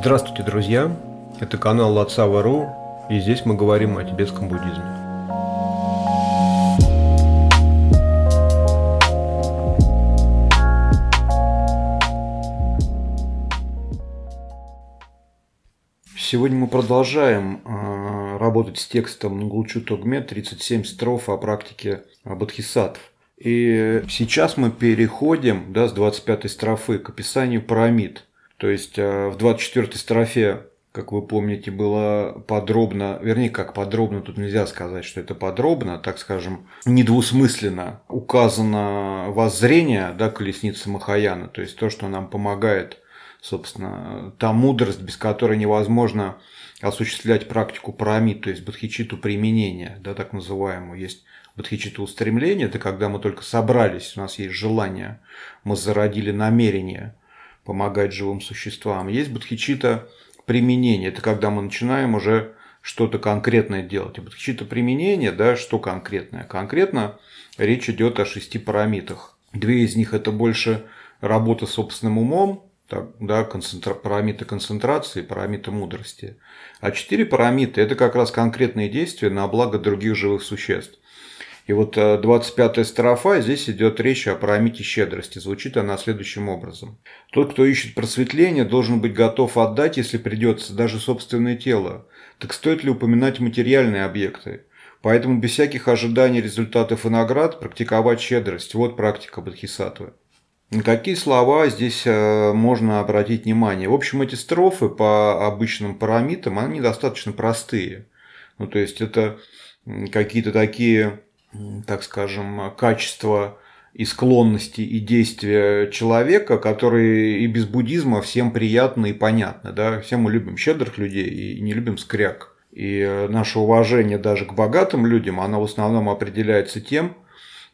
Здравствуйте, друзья! Это канал Лацава.ру, и здесь мы говорим о тибетском буддизме. Сегодня мы продолжаем э, работать с текстом Нгулчу Тогме 37 строф о практике бодхисаттв. И сейчас мы переходим да, с 25 строфы к описанию пирамид – то есть э, в 24 строфе, как вы помните, было подробно, вернее, как подробно, тут нельзя сказать, что это подробно, так скажем, недвусмысленно указано воззрение да, колесницы Махаяна, то есть то, что нам помогает, собственно, та мудрость, без которой невозможно осуществлять практику парамид, то есть бодхичиту применения, да, так называемую. Есть бодхичиту устремление, это когда мы только собрались, у нас есть желание, мы зародили намерение – помогать живым существам. Есть бодхичита применение. Это когда мы начинаем уже что-то конкретное делать. И бодхичита применение, да, что конкретное? Конкретно речь идет о шести парамитах. Две из них это больше работа собственным умом, так, да, концентра... парамиты концентрации, парамиты мудрости. А четыре парамиты – это как раз конкретные действия на благо других живых существ. И вот 25-я э, строфа, здесь идет речь о парамите щедрости. Звучит она следующим образом. Тот, кто ищет просветление, должен быть готов отдать, если придется, даже собственное тело. Так стоит ли упоминать материальные объекты? Поэтому без всяких ожиданий результатов и наград практиковать щедрость. Вот практика Бодхисаттвы. На какие слова здесь э, можно обратить внимание? В общем, эти строфы по обычным парамитам, они достаточно простые. Ну, то есть, это какие-то такие так скажем, качества и склонности и действия человека, которые и без буддизма всем приятны и понятны. Да? Все мы любим щедрых людей и не любим скряк. И наше уважение даже к богатым людям, оно в основном определяется тем,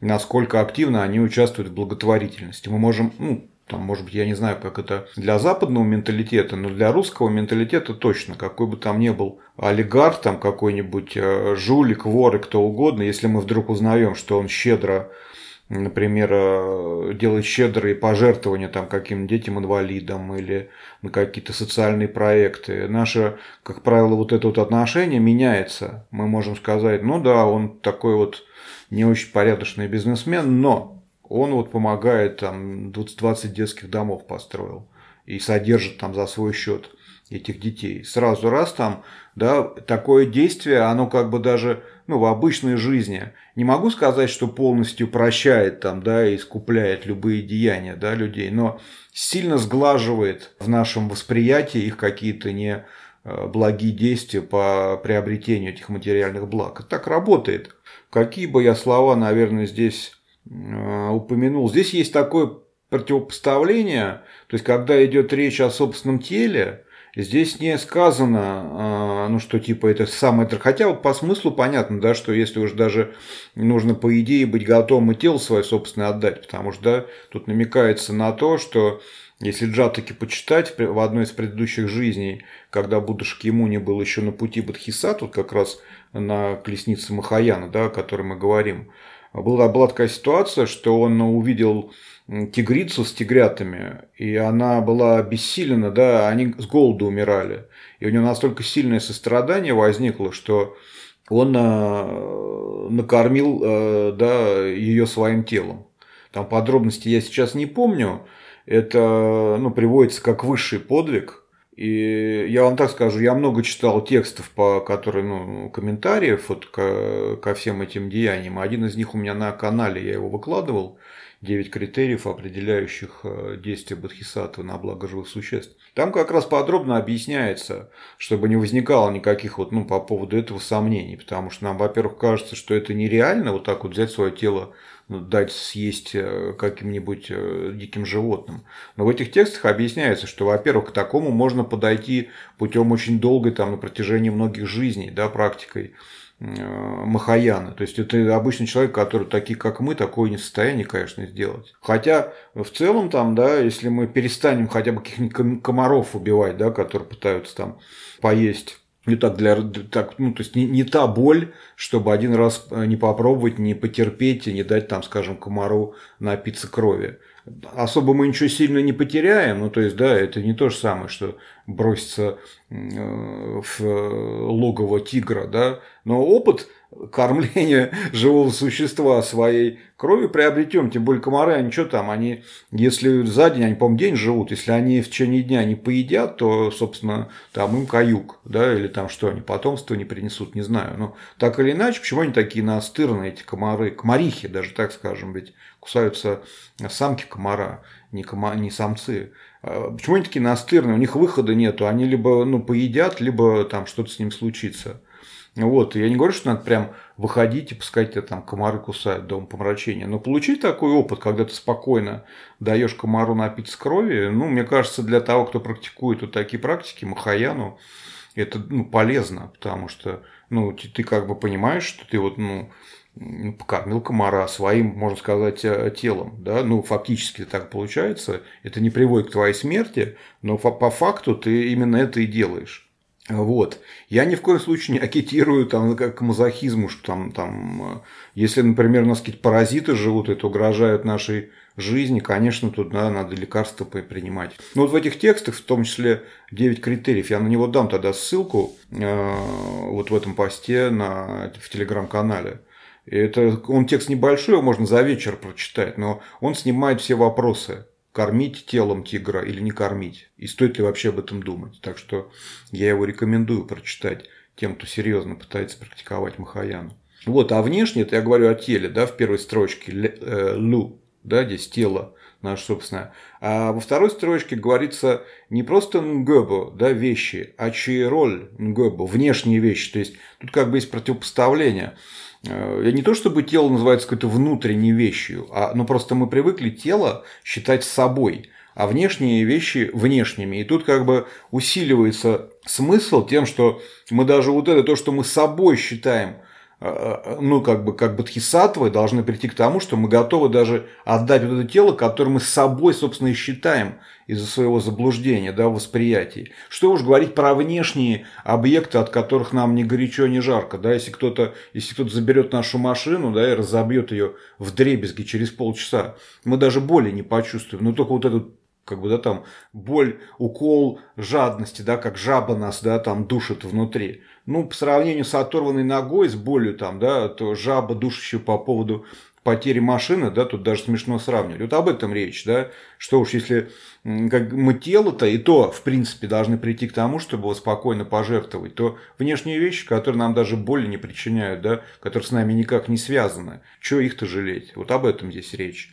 насколько активно они участвуют в благотворительности. Мы можем, ну, там, может быть, я не знаю, как это для западного менталитета, но для русского менталитета точно, какой бы там ни был олигарх, там какой-нибудь э, жулик, вор и кто угодно, если мы вдруг узнаем, что он щедро например, э, делает щедрые пожертвования там каким детям-инвалидам или на какие-то социальные проекты. Наше, как правило, вот это вот отношение меняется. Мы можем сказать, ну да, он такой вот не очень порядочный бизнесмен, но он вот помогает, там 20 детских домов построил и содержит там за свой счет этих детей. Сразу раз там, да, такое действие, оно как бы даже, ну, в обычной жизни, не могу сказать, что полностью прощает там, да, и искупляет любые деяния, да, людей, но сильно сглаживает в нашем восприятии их какие-то не э, благие действия по приобретению этих материальных благ. Это так работает. Какие бы я слова, наверное, здесь упомянул. Здесь есть такое противопоставление, то есть когда идет речь о собственном теле, здесь не сказано, э, ну что типа это самое, хотя вот по смыслу понятно, да, что если уж даже нужно по идее быть готовым и тело свое собственное отдать, потому что да, тут намекается на то, что если джатаки почитать в одной из предыдущих жизней, когда Будда Шакьямуни был еще на пути Бодхиса, тут как раз на колеснице Махаяна, да, о которой мы говорим, была, была такая ситуация, что он увидел тигрицу с тигрятами, и она была обессилена, да, они с голоду умирали. И у него настолько сильное сострадание возникло, что он э, накормил э, да, ее своим телом. Там подробности я сейчас не помню. Это ну, приводится как высший подвиг – и я вам так скажу, я много читал текстов, по которые, ну, комментариев вот ко, ко всем этим деяниям. Один из них у меня на канале, я его выкладывал. 9 критериев, определяющих э, действия Бодхисаттвы на благо живых существ. Там как раз подробно объясняется, чтобы не возникало никаких вот, ну, по поводу этого сомнений, потому что нам, во-первых, кажется, что это нереально вот так вот взять свое тело, дать съесть э, каким-нибудь э, диким животным. Но в этих текстах объясняется, что, во-первых, к такому можно подойти путем очень долгой, там, на протяжении многих жизней, да, практикой Э, Махаяна. То есть это обычный человек, который такие, как мы, такое не в состоянии, конечно, сделать. Хотя в целом там, да, если мы перестанем хотя бы каких-нибудь комаров убивать, да, которые пытаются там поесть не так для так ну то есть не, не та боль чтобы один раз э, не попробовать не потерпеть и не дать там скажем комару напиться крови. Особо мы ничего сильно не потеряем ну то есть да это не то же самое что броситься э, в логово тигра да. Но опыт кормления живого существа своей кровью приобретем. Тем более комары, они что там, они, если за день, они, по-моему, день живут, если они в течение дня не поедят, то, собственно, там им каюк, да, или там что, они потомство не принесут, не знаю. Но так или иначе, почему они такие настырные, эти комары, комарихи даже, так скажем, ведь кусаются самки комара, не, кома, не самцы. А почему они такие настырные? У них выхода нету. Они либо ну, поедят, либо там что-то с ним случится. Вот, я не говорю, что надо прям выходить и пускать тебя там комары кусают до помрачения. Но получить такой опыт, когда ты спокойно даешь комару напиться крови, ну, мне кажется, для того, кто практикует вот такие практики, Махаяну, это ну, полезно, потому что ну, ты, ты как бы понимаешь, что ты вот, ну, покормил комара своим, можно сказать, э, телом. Да? Ну, фактически так получается. Это не приводит к твоей смерти, но по факту ты именно это и делаешь. Вот. Я ни в коем случае не агитирую там, как к мазохизму, что там, там, э, если, например, у нас какие-то паразиты живут, это угрожают нашей жизни, конечно, тут да, надо лекарства принимать. Но вот в этих текстах, в том числе 9 критериев, я на него дам тогда ссылку э, вот в этом посте на, в телеграм-канале. Это, он текст небольшой, его можно за вечер прочитать, но он снимает все вопросы кормить телом тигра или не кормить, и стоит ли вообще об этом думать. Так что я его рекомендую прочитать тем, кто серьезно пытается практиковать Махаяну. Вот, а внешне, это я говорю о теле, да, в первой строчке, э, лу, да, здесь тело наше собственное. А во второй строчке говорится не просто нгөбо, да, вещи, а чироль нгөбо, внешние вещи. То есть тут как бы есть противопоставление. Э, не то чтобы тело называется какой-то внутренней вещью, а ну просто мы привыкли тело считать собой, а внешние вещи внешними. И тут как бы усиливается смысл тем, что мы даже вот это, то, что мы собой считаем – ну, как бы, как бодхисаттвы должны прийти к тому, что мы готовы даже отдать вот это тело, которое мы с собой, собственно, и считаем из-за своего заблуждения, да, восприятия. Что уж говорить про внешние объекты, от которых нам ни горячо, ни жарко, да, если кто-то, если кто-то заберет нашу машину, да, и разобьет ее в дребезги через полчаса, мы даже боли не почувствуем, но только вот этот как бы, да, там, боль, укол жадности, да, как жаба нас, да, там, душит внутри. Ну, по сравнению с оторванной ногой, с болью, там, да, то жаба, душащая по поводу потери машины, да, тут даже смешно сравнивать. Вот об этом речь, да, что уж если как мы тело-то и то, в принципе, должны прийти к тому, чтобы его спокойно пожертвовать, то внешние вещи, которые нам даже боли не причиняют, да, которые с нами никак не связаны, что их-то жалеть? Вот об этом здесь речь.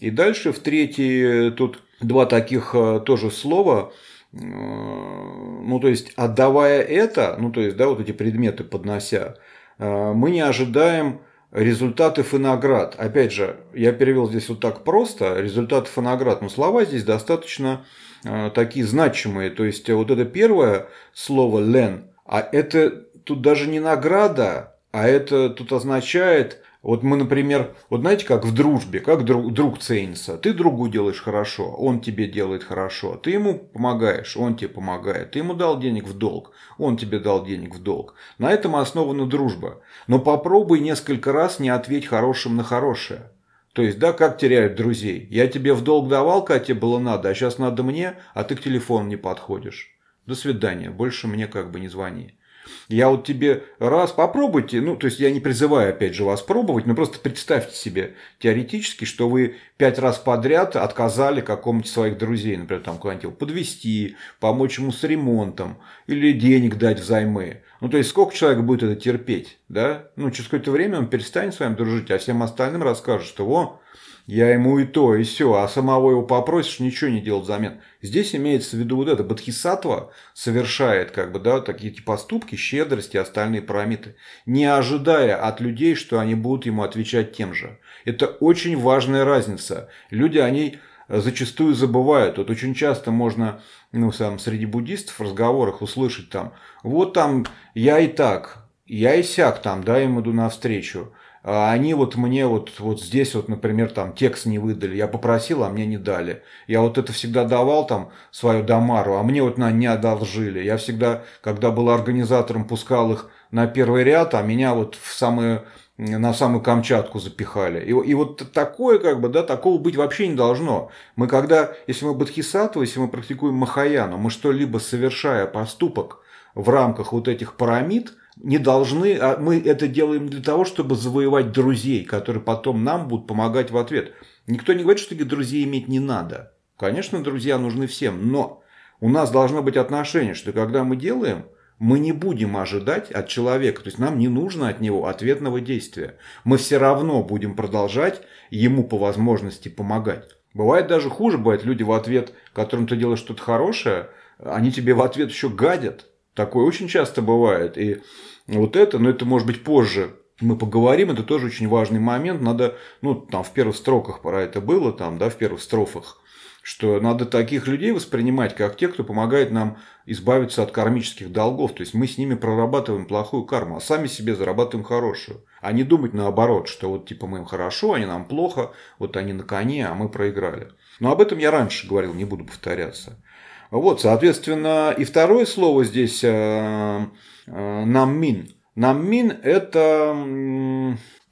И дальше в третьей тут два таких э, тоже слова. Э, ну, то есть, отдавая это, ну, то есть, да, вот эти предметы поднося, э, мы не ожидаем результатов и наград. Опять же, я перевел здесь вот так просто, результатов и наград, но слова здесь достаточно такие значимые. То есть, вот это первое слово «лен», а это тут даже не награда, а это тут означает вот мы, например, вот знаете, как в дружбе, как друг, друг ценится. Ты другу делаешь хорошо, он тебе делает хорошо. Ты ему помогаешь, он тебе помогает. Ты ему дал денег в долг, он тебе дал денег в долг. На этом основана дружба. Но попробуй несколько раз не ответь хорошим на хорошее. То есть, да, как теряют друзей? Я тебе в долг давал, когда тебе было надо, а сейчас надо мне, а ты к телефону не подходишь. До свидания, больше мне как бы не звони. Я вот тебе раз попробуйте, ну, то есть я не призываю, опять же, вас пробовать, но просто представьте себе теоретически, что вы пять раз подряд отказали какому-нибудь своих друзей, например, там куда-нибудь подвести, помочь ему с ремонтом или денег дать взаймы. Ну, то есть, сколько человек будет это терпеть, да? Ну, через какое-то время он перестанет с вами дружить, а всем остальным расскажет, что, о, я ему и то, и все, а самого его попросишь, ничего не делать взамен. Здесь имеется в виду вот это, Бодхисаттва совершает как бы, да, такие эти поступки, щедрости остальные параметры, не ожидая от людей, что они будут ему отвечать тем же. Это очень важная разница. Люди о ней зачастую забывают. Вот очень часто можно ну, сам, среди буддистов в разговорах услышать там, вот там я и так, я и сяк там, да, им иду навстречу. А они вот мне вот, вот здесь вот, например, там текст не выдали, я попросил, а мне не дали. Я вот это всегда давал там свою Дамару, а мне вот на не одолжили. Я всегда, когда был организатором, пускал их на первый ряд, а меня вот в самые на самую Камчатку запихали. И, и вот такое, как бы, да, такого быть вообще не должно. Мы когда, если мы бодхисаттвы, если мы практикуем Махаяну, мы что-либо совершая поступок в рамках вот этих пирамид, не должны, а мы это делаем для того, чтобы завоевать друзей, которые потом нам будут помогать в ответ. Никто не говорит, что друзей иметь не надо. Конечно, друзья нужны всем, но у нас должно быть отношение, что когда мы делаем – мы не будем ожидать от человека, то есть нам не нужно от него ответного действия. Мы все равно будем продолжать ему по возможности помогать. Бывает даже хуже, бывает люди в ответ, которым ты делаешь что-то хорошее, они тебе в ответ еще гадят. Такое очень часто бывает. И вот это, но это может быть позже мы поговорим, это тоже очень важный момент. Надо, ну, там в первых строках пора это было, там, да, в первых строфах что надо таких людей воспринимать как те, кто помогает нам избавиться от кармических долгов. То есть мы с ними прорабатываем плохую карму, а сами себе зарабатываем хорошую. А не думать наоборот, что вот типа мы им хорошо, они нам плохо, вот они на коне, а мы проиграли. Но об этом я раньше говорил, не буду повторяться. Вот, соответственно, и второе слово здесь э, э, наммин. Наммин – это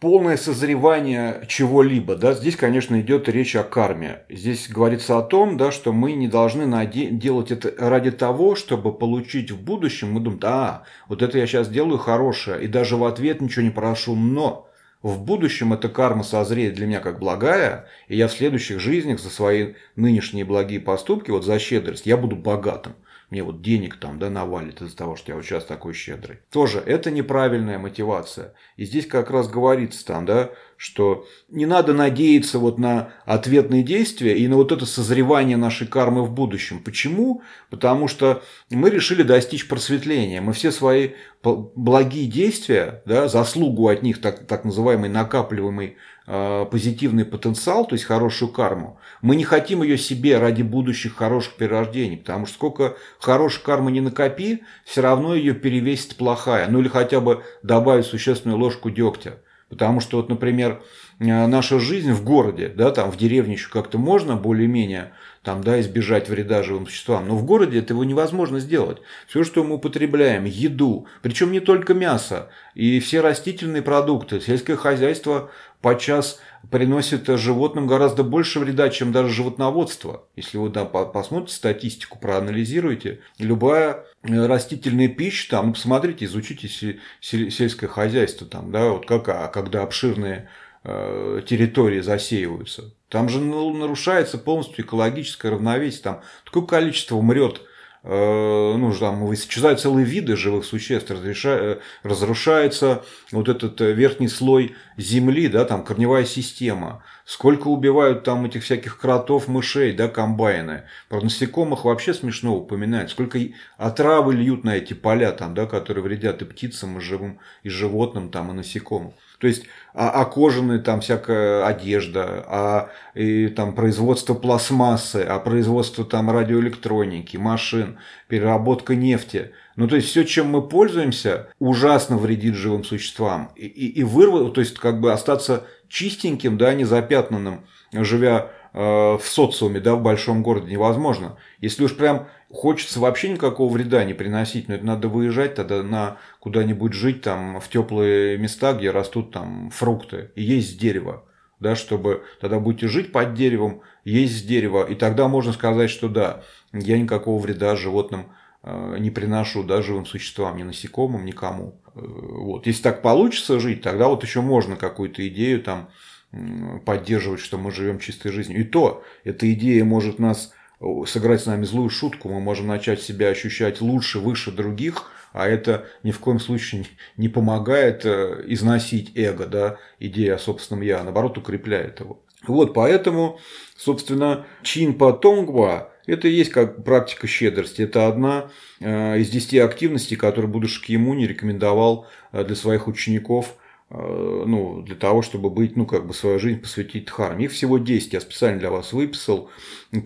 полное созревание чего-либо. Да? Здесь, конечно, идет речь о карме. Здесь говорится о том, да, что мы не должны делать это ради того, чтобы получить в будущем. Мы думаем, а, вот это я сейчас делаю хорошее, и даже в ответ ничего не прошу, но в будущем эта карма созреет для меня как благая, и я в следующих жизнях за свои нынешние благие поступки, вот за щедрость, я буду богатым мне вот денег там, да, навалит из-за того, что я вот сейчас такой щедрый. Тоже это неправильная мотивация. И здесь как раз говорится там, да, что не надо надеяться вот на ответные действия и на вот это созревание нашей кармы в будущем. Почему? Потому что мы решили достичь просветления. Мы все свои благие действия, да, заслугу от них, так, так называемый накапливаемый позитивный потенциал, то есть хорошую карму, мы не хотим ее себе ради будущих хороших перерождений, потому что сколько хорошей кармы не накопи, все равно ее перевесит плохая, ну или хотя бы добавить существенную ложку дегтя. Потому что, вот, например, э, наша жизнь в городе, да, там в деревне еще как-то можно более-менее там, да, избежать вреда живым существам. Но в городе этого невозможно сделать. Все, что мы употребляем, еду, причем не только мясо, и все растительные продукты, сельское хозяйство подчас приносит животным гораздо больше вреда, чем даже животноводство. Если вы да, посмотрите статистику, проанализируете, любая э, растительная пища, там, посмотрите, изучите сельское хозяйство, там, да, вот как, а когда обширные э, территории засеиваются. Там же нарушается полностью экологическое равновесие. Там такое количество умрет ну, там исчезают целые виды живых существ, э, разрушается вот этот э, верхний слой земли, да, там корневая система. Сколько убивают там этих всяких кротов, мышей, да, комбайны. Про насекомых вообще смешно упоминать. Сколько отравы льют на эти поля, там, да, которые вредят и птицам, и живым, и животным, там, и насекомым. То есть, а, а кожаная там всякая одежда, а и, там производство пластмассы, а производство там радиоэлектроники, машин, переработка нефти. Ну, то есть, все, чем мы пользуемся, ужасно вредит живым существам. И, и, и вырвать, то есть, как бы остаться чистеньким, да, незапятнанным, живя э, в социуме, да, в большом городе невозможно. Если уж прям хочется вообще никакого вреда не приносить, но это надо выезжать тогда на куда-нибудь жить там в теплые места, где растут там фрукты и есть с дерева. Да, чтобы тогда будете жить под деревом, есть с дерева, и тогда можно сказать, что да, я никакого вреда животным не приношу, да, живым существам, ни насекомым, никому. Э, вот. Если так получится жить, тогда вот еще можно какую-то идею там поддерживать, что мы живем чистой жизнью. И то, эта идея может нас сыграть с нами злую шутку, мы можем начать себя ощущать лучше, выше других, а это ни в коем случае не помогает э, износить эго, да, идея о собственном я, а наоборот укрепляет его. Вот поэтому, собственно, чин по тонгва – это и есть как практика щедрости. Это одна э, из десяти активностей, которую Будда не рекомендовал э, для своих учеников – Э, ну, для того, чтобы быть, ну, как бы свою жизнь посвятить дхарме. Их всего 10 я специально для вас выписал.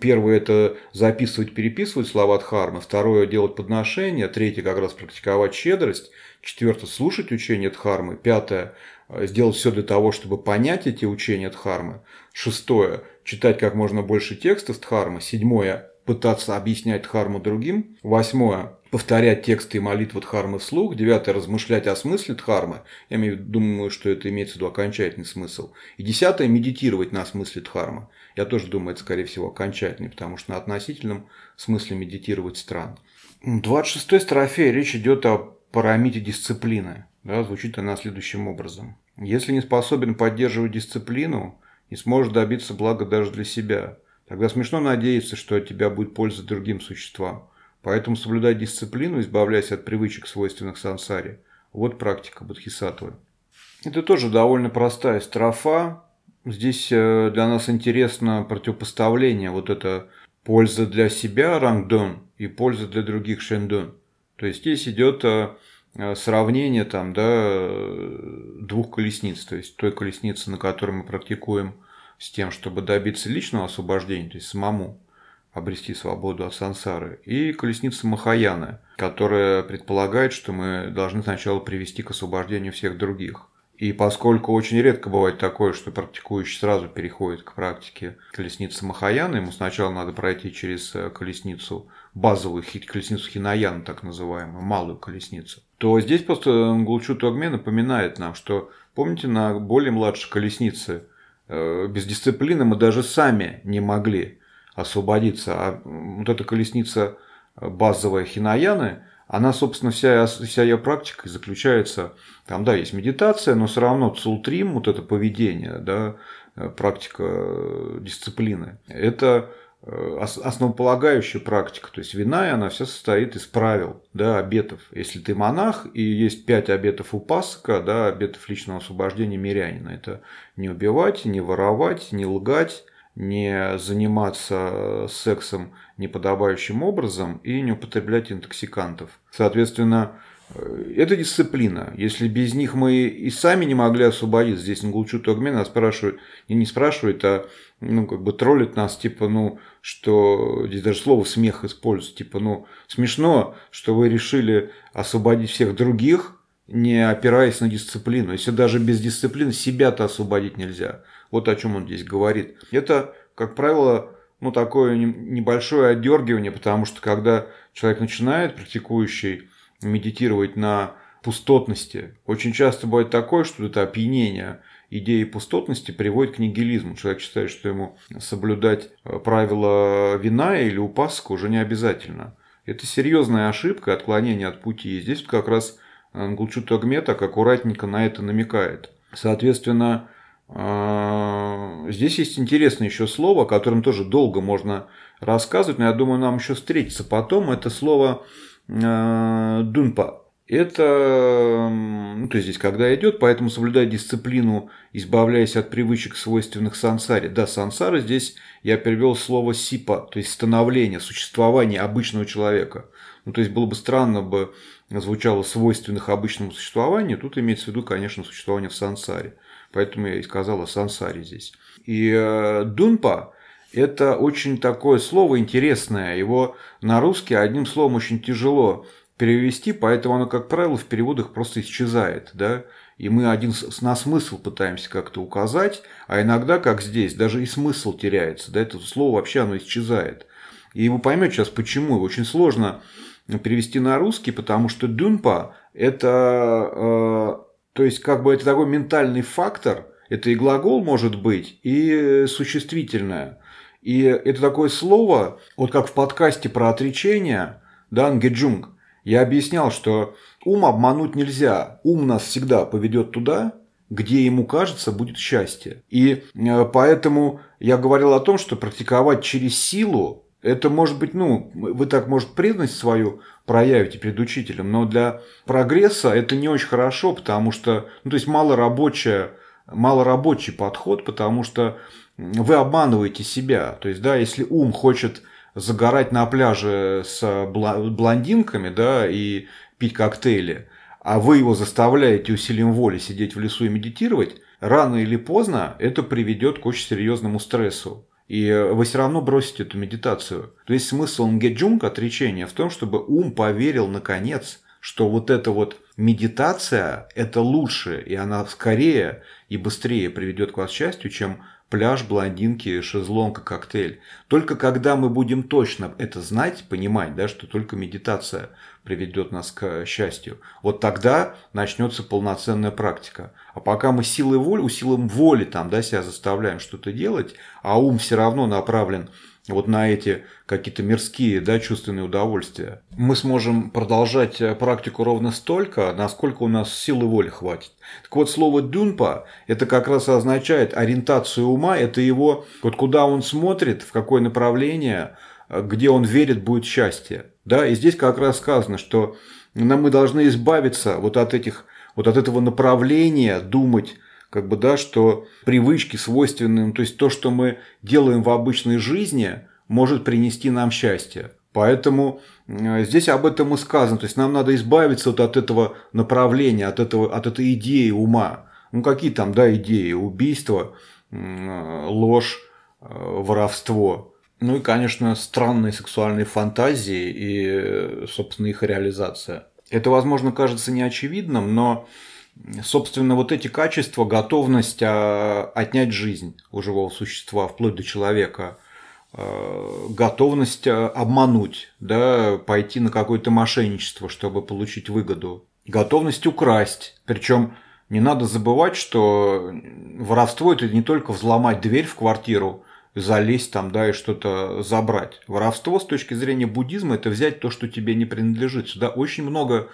Первое – это записывать, переписывать слова дхармы. Второе – делать подношения. Третье – как раз практиковать щедрость. Четвертое – слушать учение дхармы. Пятое сделать все для того, чтобы понять эти учения Дхармы. Шестое – читать как можно больше текстов Дхармы. Седьмое – пытаться объяснять Дхарму другим. Восьмое – повторять тексты и молитвы Дхармы вслух. Девятое – размышлять о смысле Дхармы. Я имею, думаю, что это имеется в виду окончательный смысл. И десятое – медитировать на смысле Дхармы. Я тоже думаю, это, скорее всего, окончательный, потому что на относительном смысле медитировать странно. В 26 строфе речь идет о парамите дисциплины. Да, звучит она следующим образом. Если не способен поддерживать дисциплину, не сможешь добиться блага даже для себя. Тогда смешно надеяться, что от тебя будет польза другим существам. Поэтому соблюдай дисциплину, избавляйся от привычек, свойственных сансаре. Вот практика Бодхисаттвы. Это тоже довольно простая строфа. Здесь э, для нас интересно противопоставление. Вот это польза для себя рангдон и польза для других шендон. То есть здесь идет э, Э, сравнение там, да, двух колесниц, то есть той колесницы, на которой мы практикуем с тем, чтобы добиться личного освобождения, то есть самому обрести свободу от сансары, и колесница Махаяны, которая предполагает, что мы должны сначала привести к освобождению всех других. И поскольку очень редко бывает такое, что практикующий сразу переходит к практике колесницы Махаяны, ему сначала надо пройти через э, колесницу базовую, колесницу Хинаяна, так называемую, малую колесницу, то здесь просто Гулчу Тогме напоминает нам, что, помните, на более младшей колеснице без дисциплины мы даже сами не могли освободиться, а вот эта колесница базовая Хинаяны – она, собственно, вся, вся ее практика заключается, там, да, есть медитация, но все равно цултрим, вот это поведение, да, э, практика э, дисциплины, это э, основополагающая практика. То есть вина, она вся состоит из правил, да, обетов. Если ты монах, и есть пять обетов у пасыка, да, обетов личного освобождения мирянина. Это не убивать, не воровать, не лгать, не заниматься сексом неподобающим образом и не употреблять интоксикантов. Соответственно, э, это дисциплина. Если без них мы и сами не могли освободиться, здесь Нгулчу Тогме нас спрашивают, не, не спрашивают, а ну, как бы троллит нас, типа, ну, что здесь даже слово смех используют, типа, ну, смешно, что вы решили освободить всех других, не опираясь на дисциплину. Если даже без дисциплины себя-то освободить нельзя. Вот о чем он здесь говорит. Это, как правило, ну, такое небольшое отдергивание, потому что когда человек начинает, практикующий, медитировать на пустотности, очень часто бывает такое, что это опьянение идеи пустотности приводит к нигилизму. Человек считает, что ему соблюдать э, правила вина или упаска уже не обязательно. Это серьезная ошибка, отклонение от пути. И здесь как раз Нгулчу Тагме так аккуратненько на это намекает. Соответственно, а, здесь есть интересное еще слово, о котором тоже долго можно рассказывать, но я думаю, нам еще встретиться потом. Это слово дунпа. Это, ну, то есть здесь когда идет, поэтому соблюдай дисциплину, избавляясь от привычек, свойственных сансаре. Да, сансара здесь я перевел слово сипа, то есть становление, существование обычного человека. Ну, то есть было бы странно бы звучало свойственных обычному существованию, тут имеется в виду, конечно, существование в сансаре. Поэтому я и сказал о сансаре здесь. И э, дунпа – это очень такое слово интересное. Его на русский одним словом очень тяжело перевести, поэтому оно, как правило, в переводах просто исчезает. Да? И мы один на смысл пытаемся как-то указать, а иногда, как здесь, даже и смысл теряется. Да? Это слово вообще оно исчезает. И вы поймете сейчас почему. Очень сложно перевести на русский, потому что дунпа – это э, то есть, как бы это такой ментальный фактор, это и глагол может быть, и существительное. И это такое слово, вот как в подкасте про отречение, да, ангеджунг, я объяснял, что ум обмануть нельзя. Ум нас всегда поведет туда, где ему кажется будет счастье. И э, поэтому я говорил о том, что практиковать через силу это может быть, ну, вы так, может, преданность свою проявите перед учителем, но для прогресса это не очень хорошо, потому что, ну, то есть малорабочая, малорабочий подход, потому что вы обманываете себя. То есть, да, если ум хочет загорать на пляже с блондинками, да, и пить коктейли, а вы его заставляете усилием воли сидеть в лесу и медитировать, рано или поздно это приведет к очень серьезному стрессу. И вы все равно бросите эту медитацию. То есть смысл нгеджунг, отречения, в том, чтобы ум поверил наконец, что вот это вот медитация – это лучше, и она скорее и быстрее приведет к вас счастью, чем пляж, блондинки, шезлонг коктейль. Только когда мы будем точно это знать, понимать, да, что только медитация приведет нас к счастью, вот тогда начнется полноценная практика. А пока мы силой воли, усилием воли там, да, себя заставляем что-то делать, а ум все равно направлен вот на эти какие-то мирские, да, чувственные удовольствия, мы сможем продолжать э, практику ровно столько, насколько у нас силы воли хватит. Так вот, слово «дунпа» это как раз означает ориентацию ума, это его, вот куда он смотрит, в какое направление, э, где он верит, будет счастье. Да, и здесь как раз сказано, что нам мы должны избавиться вот от этих, вот от этого направления думать как бы, да, что привычки свойственные, ну, то есть то, что мы делаем в обычной жизни, может принести нам счастье. Поэтому э, здесь об этом и сказано. То есть нам надо избавиться вот от этого направления, от, этого, от этой идеи ума. Ну какие там, да, идеи? Убийство, ложь, э, воровство. Ну и, конечно, странные сексуальные фантазии и, собственно, их реализация. Это, возможно, кажется неочевидным, но собственно, вот эти качества, готовность а, отнять жизнь у живого существа, вплоть до человека, а, готовность а, обмануть, да, пойти на какое-то мошенничество, чтобы получить выгоду, готовность украсть. Причем не надо забывать, что воровство это не только взломать дверь в квартиру, залезть там, да, и что-то забрать. Воровство с точки зрения буддизма – это взять то, что тебе не принадлежит. Сюда очень много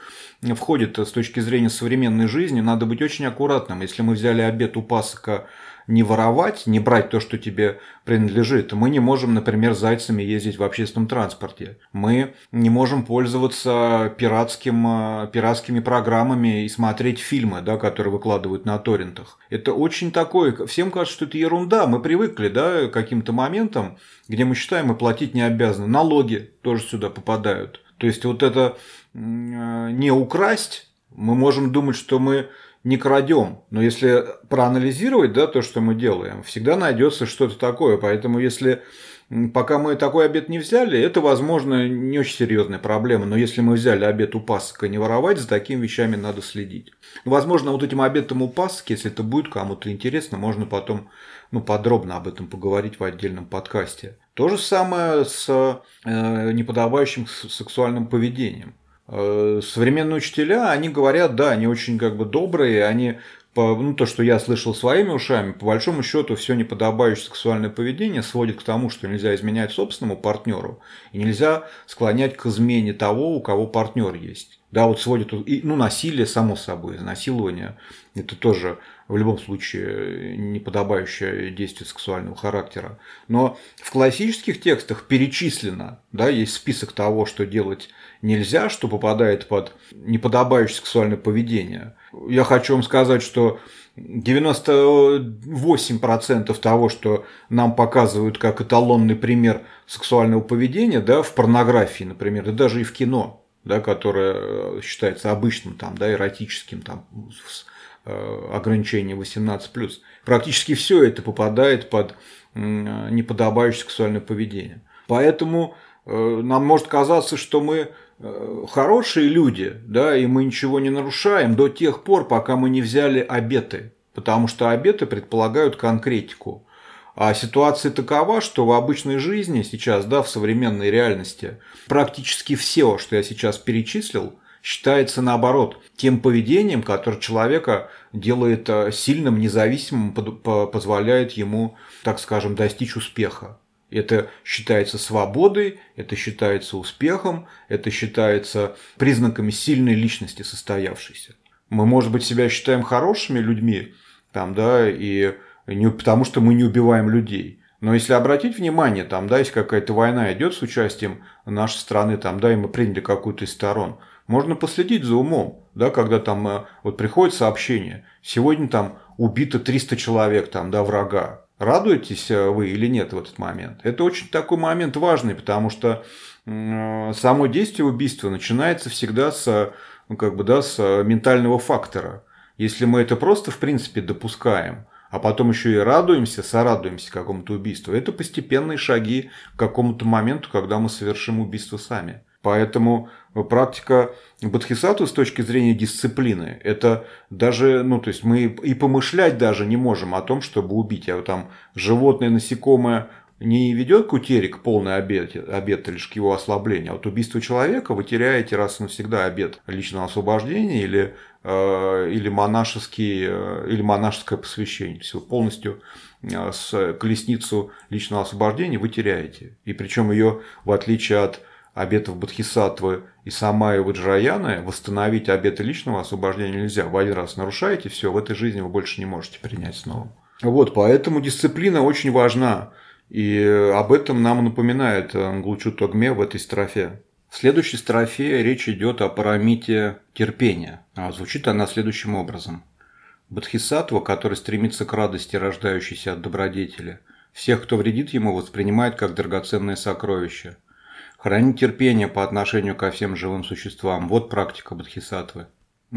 входит с точки зрения современной жизни. Надо быть очень аккуратным. Если мы взяли обед у пасыка не воровать, не брать то, что тебе принадлежит. Мы не можем, например, зайцами ездить в общественном транспорте. Мы не можем пользоваться пиратским, э, пиратскими программами и смотреть фильмы, да, которые выкладывают на торрентах. Это очень такое... Всем кажется, что это ерунда. Мы привыкли да, к каким-то моментам, где мы считаем, мы платить не обязаны. Налоги тоже сюда попадают. То есть вот это э, не украсть, мы можем думать, что мы не крадем. Но если проанализировать да, то, что мы делаем, всегда найдется что-то такое. Поэтому если пока мы такой обед не взяли, это, возможно, не очень серьезная проблема. Но если мы взяли обед у пасыка не воровать, за такими вещами надо следить. Возможно, вот этим обедом у пасыки, если это будет кому-то интересно, можно потом ну, подробно об этом поговорить в отдельном подкасте. То же самое с э, неподобающим сексуальным поведением. Э, современные учителя, они говорят, да, они очень как бы добрые, они по, ну, то, что я слышал своими ушами, по большому счету все неподобающее сексуальное поведение сводит к тому, что нельзя изменять собственному партнеру и нельзя склонять к измене того, у кого партнер есть. Да, вот сводит, ну, насилие, само собой, изнасилование, это тоже в любом случае неподобающее действие сексуального характера. Но в классических текстах перечислено, да, есть список того, что делать нельзя, что попадает под неподобающее сексуальное поведение. Я хочу вам сказать, что 98% того, что нам показывают как эталонный пример сексуального поведения, да, в порнографии, например, да даже и в кино, да, которое считается обычным, там, да, эротическим, там, э, ограничение 18+. Практически все это попадает под неподобающее сексуальное поведение. Поэтому э, нам может казаться, что мы Э, хорошие люди, да, и мы ничего не нарушаем до тех пор, пока мы не взяли обеты, потому что обеты предполагают конкретику. А ситуация такова, что в обычной жизни сейчас, да, в современной реальности, практически все, что я сейчас перечислил, считается наоборот тем поведением, которое человека делает э, сильным, независимым, позволяет ему, так скажем, достичь успеха. Это считается свободой, это считается успехом, это считается признаками сильной личности состоявшейся. Мы, может быть, себя считаем хорошими людьми, там, да, и не потому, что мы не убиваем людей. Но если обратить внимание, там, да, если какая-то война идет с участием нашей страны, там, да, и мы приняли какую-то из сторон, можно последить за умом, да, когда там э, вот приходит сообщение, сегодня там убито 300 человек, там, да, врага, Радуетесь э, вы или нет в этот момент? Это очень такой момент важный, потому что э, само действие убийства начинается всегда с, ну, как бы, да, с ментального фактора. Если мы это просто, в принципе, допускаем, а потом еще и радуемся, сорадуемся какому-то убийству, это постепенные шаги к какому-то моменту, когда мы совершим убийство сами. Поэтому практика Бодхисаттвы с точки зрения дисциплины, это даже, ну, то есть мы и помышлять даже не можем о том, чтобы убить. А там животное, насекомое не ведет к утере, к полной обед, обед лишь к его ослаблению. А вот убийство человека вы теряете раз и навсегда обед личного освобождения или, э, или, монашеский, э, или монашеское посвящение. Все полностью э, с колесницу личного освобождения вы теряете. И причем ее, в отличие от обетов Бодхисаттвы и Самая Ваджраяны, восстановить обеты личного освобождения нельзя. Вы один раз нарушаете, все, в этой жизни вы больше не можете принять снова. Вот, поэтому дисциплина очень важна. И об этом нам напоминает Нглучу Тогме в этой строфе. В следующей строфе речь идет о парамите терпения. А звучит она следующим образом. Бодхисаттва, который стремится к радости, рождающейся от добродетели, всех, кто вредит ему, воспринимает как драгоценное сокровище – Хранить терпение по отношению ко всем живым существам. Вот практика бодхисаттвы.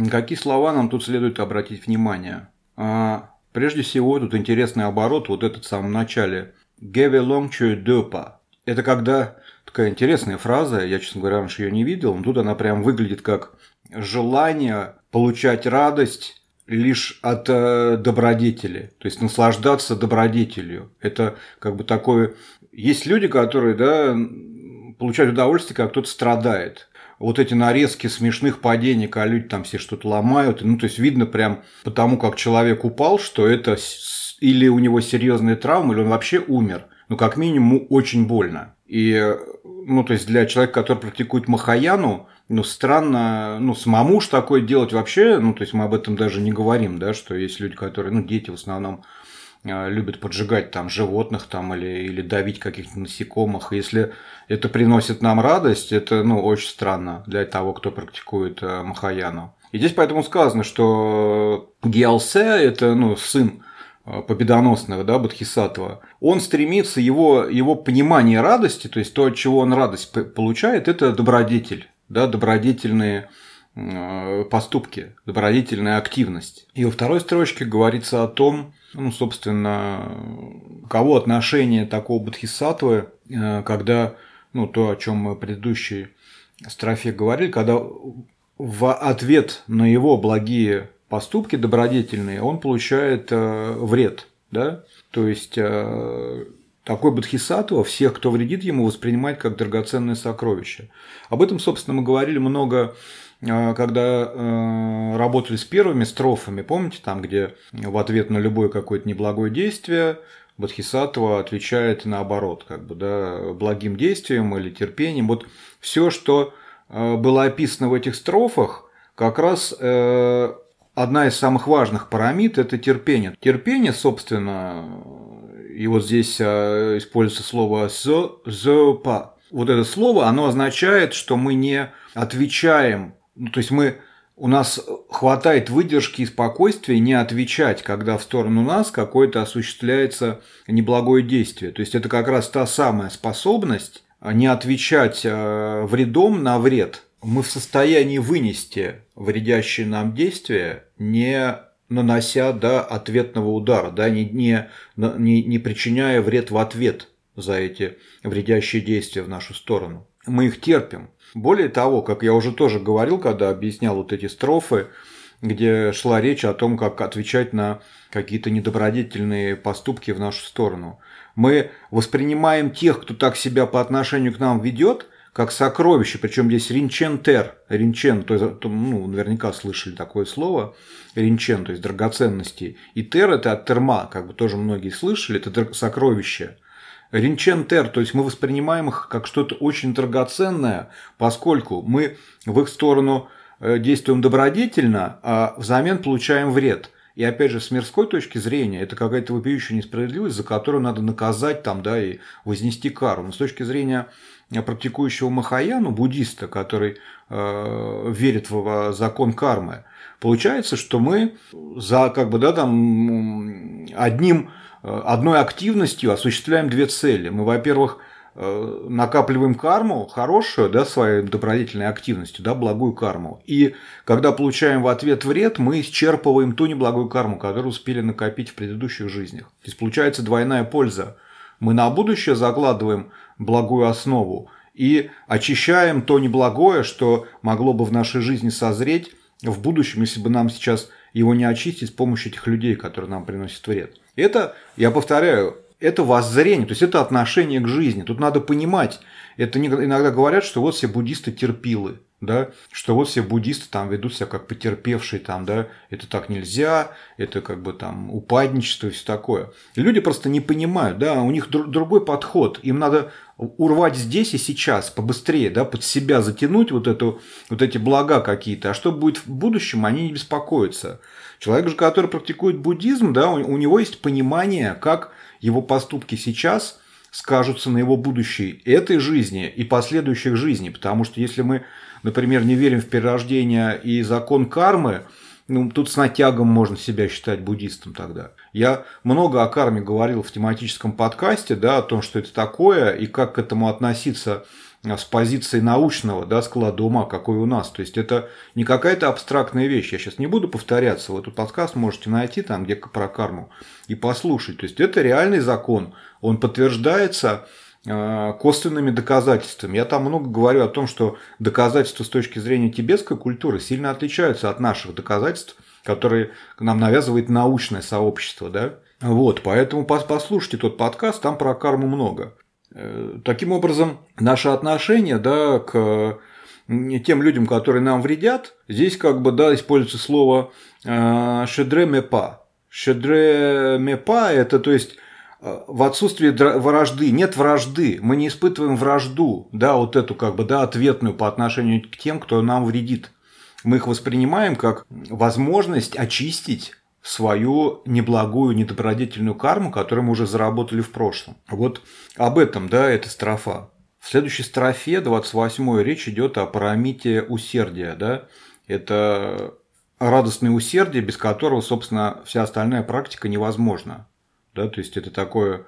Какие слова нам тут следует обратить внимание? А, прежде всего, тут интересный оборот, вот этот в самом начале. «Геве лонгчу дёпа». Это когда такая интересная фраза, я, честно говоря, раньше ее не видел, но тут она прям выглядит как желание получать радость лишь от э, добродетели, то есть наслаждаться добродетелью. Это как бы такое... Есть люди, которые, да, получать удовольствие, когда кто-то страдает. Вот эти нарезки смешных падений, когда люди там все что-то ломают, ну, то есть видно прям потому, как человек упал, что это или у него серьезная травма, или он вообще умер. Ну, как минимум, очень больно. И, ну, то есть для человека, который практикует Махаяну, ну, странно, ну, самому уж такое делать вообще, ну, то есть мы об этом даже не говорим, да, что есть люди, которые, ну, дети в основном любят поджигать там животных там или, или давить каких-то насекомых. Если это приносит нам радость, это ну, очень странно для того, кто практикует э, Махаяну. И здесь поэтому сказано, что Гиалсе – это ну, сын э, победоносного, да, Бодхисаттва, он стремится, его, его понимание радости, то есть то, от чего он радость получает, это добродетель, да, добродетельные э, поступки, добродетельная активность. И во второй строчке говорится о том, ну, собственно, кого отношение такого бодхисаттвы, э, когда, ну, то, о чем мы в предыдущей строфе говорили, когда в ответ на его благие поступки добродетельные он получает э, вред, да, то есть э, такой бодхисаттва всех, кто вредит ему, воспринимает как драгоценное сокровище. Об этом, собственно, мы говорили много когда э, работали с первыми строфами, помните, там, где в ответ на любое какое-то неблагое действие Бодхисаттва отвечает наоборот, как бы, да, благим действием или терпением. Вот все, что э, было описано в этих строфах, как раз э, одна из самых важных парамид – это терпение. Терпение, собственно, и вот здесь используется слово «зопа». Вот это слово, оно означает, что мы не отвечаем ну, то есть мы у нас хватает выдержки и спокойствия не отвечать, когда в сторону нас какое-то осуществляется неблагое действие. То есть это как раз та самая способность не отвечать э, вредом на вред. Мы в состоянии вынести вредящие нам действия, не нанося да, ответного удара, да, не, не, не, не причиняя вред в ответ за эти вредящие действия в нашу сторону. Мы их терпим. Более того, как я уже тоже говорил, когда объяснял вот эти строфы, где шла речь о том, как отвечать на какие-то недобродетельные поступки в нашу сторону. Мы воспринимаем тех, кто так себя по отношению к нам ведет, как сокровище, причем здесь ринчен тер, ринчен, то есть, ну, наверняка слышали такое слово, ринчен, то есть драгоценности, и тер это от терма, как бы тоже многие слышали, это сокровище – Ринчентер, то есть мы воспринимаем их как что-то очень драгоценное, поскольку мы в их сторону э, действуем добродетельно, а взамен получаем вред. И опять же, с мирской точки зрения, это какая-то вопиющая несправедливость, за которую надо наказать там, да, и вознести кару. Но с точки зрения практикующего Махаяну, буддиста, который э, верит в закон кармы, получается, что мы за как бы, да, там, одним Э, одной активностью осуществляем две цели. Мы, во-первых, э, накапливаем карму хорошую, да, своей добродетельной активностью, да, благую карму. И когда получаем в ответ вред, мы исчерпываем ту неблагую карму, которую успели накопить в предыдущих жизнях. То есть получается двойная польза. Мы на будущее закладываем благую основу, и очищаем то неблагое, что могло бы в нашей жизни созреть в будущем, если бы нам сейчас его не очистить с помощью этих людей, которые нам приносят вред. Это, я повторяю, это воззрение, то есть это отношение к жизни. Тут надо понимать, это иногда говорят, что вот все буддисты терпилы да, что вот все буддисты там ведут себя как потерпевшие, там, да, это так нельзя, это как бы там упадничество и все такое. Люди просто не понимают, да, у них другой подход, им надо урвать здесь и сейчас побыстрее, да, под себя затянуть вот, эту, вот эти блага какие-то, а что будет в будущем, они не беспокоятся. Человек же, который практикует буддизм, да, у, у него есть понимание, как его поступки сейчас скажутся на его будущей этой жизни и последующих жизней, потому что если мы например, не верим в перерождение и закон кармы, ну, тут с натягом можно себя считать буддистом тогда. Я много о карме говорил в тематическом подкасте, да, о том, что это такое и как к этому относиться а, с позиции научного да, склада ума, какой у нас. То есть это не какая-то абстрактная вещь. Я сейчас не буду повторяться. Вот этот подкаст можете найти там, где про карму, и послушать. То есть это реальный закон. Он подтверждается косвенными доказательствами. Я там много говорю о том, что доказательства с точки зрения тибетской культуры сильно отличаются от наших доказательств, которые нам навязывает научное сообщество. Да? Вот, поэтому послушайте тот подкаст, там про карму много. Э, таким образом, наше отношение да, к тем людям, которые нам вредят, здесь как бы да, используется слово э, «шедре мепа». «Шедре мепа» – это то есть Э, в отсутствии вражды, нет вражды, мы не испытываем вражду, да, вот эту как бы, да, ответную по отношению к тем, кто нам вредит. Мы их воспринимаем как возможность очистить свою неблагую, недобродетельную карму, которую мы уже заработали в прошлом. Вот об этом, да, эта строфа. В следующей строфе, 28 речь идет о парамите усердия, да, это радостное усердие, без которого, собственно, вся остальная практика невозможна да, то есть это такое,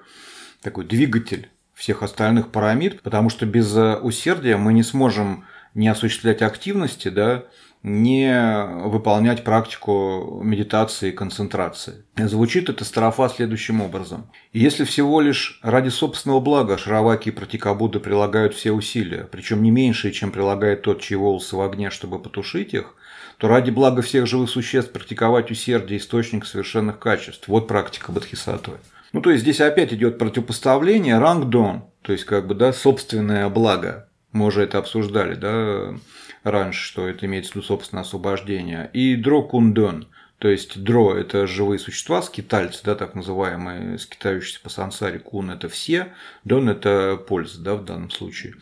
такой двигатель всех остальных парамид, потому что без э, усердия мы не сможем не осуществлять активности, да, не выполнять практику медитации и концентрации. Звучит эта строфа следующим образом. Если всего лишь ради собственного блага Шараваки и Пратикабуда прилагают все усилия, причем не меньшие, чем прилагает тот, чьи волосы в огне, чтобы потушить их, то ради блага всех живых существ практиковать усердие – источник совершенных качеств. Вот практика Бодхисаттвы. Ну, то есть здесь опять идет противопоставление ранг-дон, то есть как бы, да, собственное благо. Мы уже это обсуждали, да, раньше, что это имеется в виду собственное освобождение. И дро-кундон, то есть дро – это живые существа, скитальцы, да, так называемые, скитающиеся по сансаре, кун – это все, дон – это польза, да, в данном случае.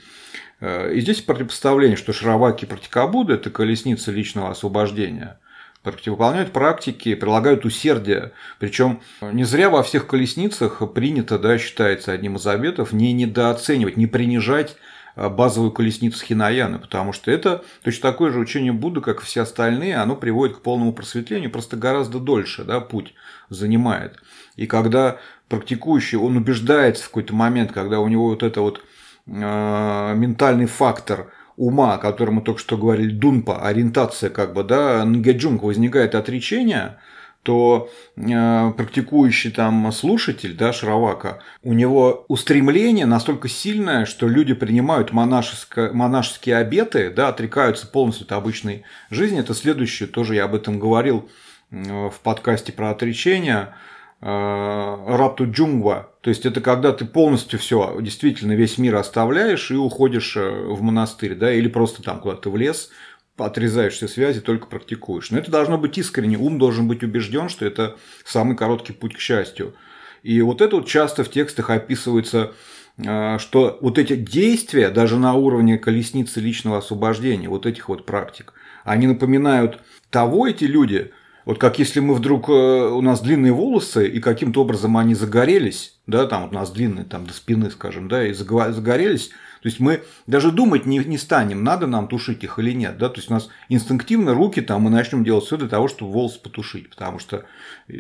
Э, и здесь противопоставление, что Шраваки и Пратикабуда – это колесница личного освобождения – выполняют практики, прилагают усердие. Причем не зря во всех колесницах принято, да, считается одним из обетов, не недооценивать, не принижать э, базовую колесницу Хинаяны, потому что это точно такое же учение Будды, как и все остальные, оно приводит к полному просветлению, просто гораздо дольше да, путь занимает. И когда практикующий, он убеждается в какой-то момент, когда у него вот это вот ментальный фактор ума, о котором мы только что говорили, дунпа, ориентация как бы, да, нгеджунг, возникает отречение, то э, практикующий там слушатель, да, Шравака, у него устремление настолько сильное, что люди принимают монашеские обеты, да, отрекаются полностью от обычной жизни. Это следующее, тоже я об этом говорил в подкасте про отречение – Э, рапту джунгва. То есть это когда ты полностью все, действительно весь мир оставляешь и уходишь э, в монастырь, да, или просто там куда-то в лес, отрезаешь все связи, только практикуешь. Но это должно быть искренне, ум должен быть убежден, что это самый короткий путь к счастью. И вот это вот часто в текстах описывается, э, что вот эти действия, даже на уровне колесницы личного освобождения, вот этих вот практик, они напоминают того, эти люди, вот как если мы вдруг, э, у нас длинные волосы, и каким-то образом они загорелись, да, там у нас длинные, там до спины, скажем, да, и загорелись, то есть мы даже думать не, не станем, надо нам тушить их или нет. Да? То есть у нас инстинктивно руки там мы начнем делать все для того, чтобы волосы потушить, потому что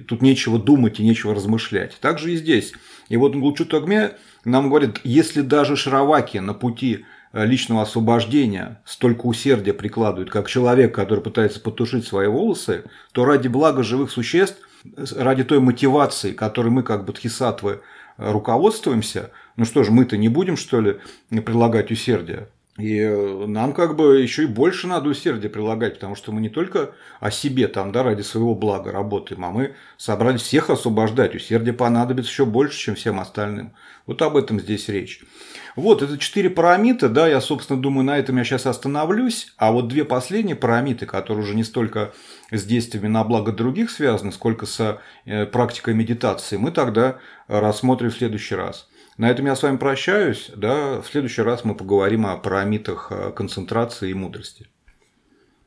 тут нечего думать и нечего размышлять. Так же и здесь. И вот Гулчу Тогме нам говорит, если даже Шараваки на пути Э, личного освобождения столько усердия прикладывает, как человек, который пытается потушить свои волосы, то ради блага живых существ, ради той мотивации, которой мы как бодхисаттвы э, руководствуемся, Ну что же, мы-то не будем, что ли, прилагать усердия? И э, нам как бы еще и больше надо усердия прилагать, потому что мы не только о себе там, да, ради своего блага работаем, а мы собрались всех освобождать. Усердие понадобится еще больше, чем всем остальным. Вот об этом здесь речь. Вот, это четыре парамита, да, я, собственно, думаю, на этом я сейчас остановлюсь. А вот две последние парамиты, которые уже не столько с действиями на благо других связаны, сколько с э, практикой медитации, мы тогда рассмотрим в следующий раз. На этом я с вами прощаюсь. Да? В следующий раз мы поговорим о парамитах э, концентрации и мудрости.